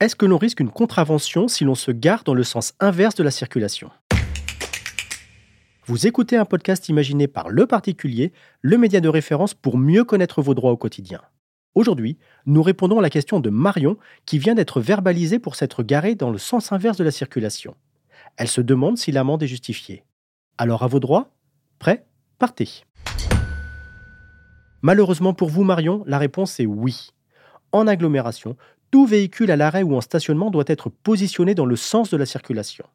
Est-ce que l'on risque une contravention si l'on se gare dans le sens inverse de la circulation? Vous écoutez un podcast imaginé par Le Particulier, le média de référence pour mieux connaître vos droits au quotidien. Aujourd'hui, nous répondons à la question de Marion qui vient d'être verbalisée pour s'être garée dans le sens inverse de la circulation. Elle se demande si l'amende est justifiée. Alors à vos droits? Prêt? Partez Malheureusement pour vous Marion, la réponse est oui. En agglomération, tout véhicule à l'arrêt ou en stationnement doit être positionné dans le sens de la circulation.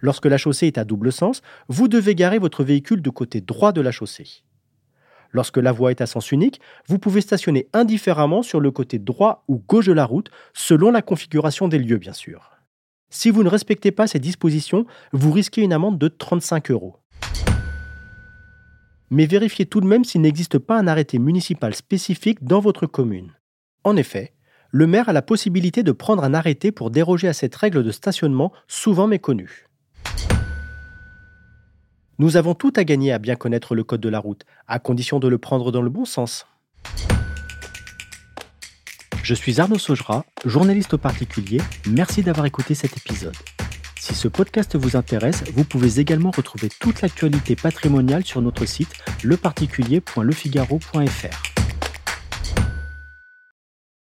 Lorsque la chaussée est à double sens, vous devez garer votre véhicule de côté droit de la chaussée. Lorsque la voie est à sens unique, vous pouvez stationner indifféremment sur le côté droit ou gauche de la route, selon la configuration des lieux bien sûr. Si vous ne respectez pas ces dispositions, vous risquez une amende de 35 euros. Mais vérifiez tout de même s'il n'existe pas un arrêté municipal spécifique dans votre commune. En effet, le maire a la possibilité de prendre un arrêté pour déroger à cette règle de stationnement souvent méconnue. Nous avons tout à gagner à bien connaître le code de la route, à condition de le prendre dans le bon sens. Je suis Arnaud Saugera, journaliste au particulier. Merci d'avoir écouté cet épisode. Si ce podcast vous intéresse, vous pouvez également retrouver toute l'actualité patrimoniale sur notre site leparticulier.lefigaro.fr.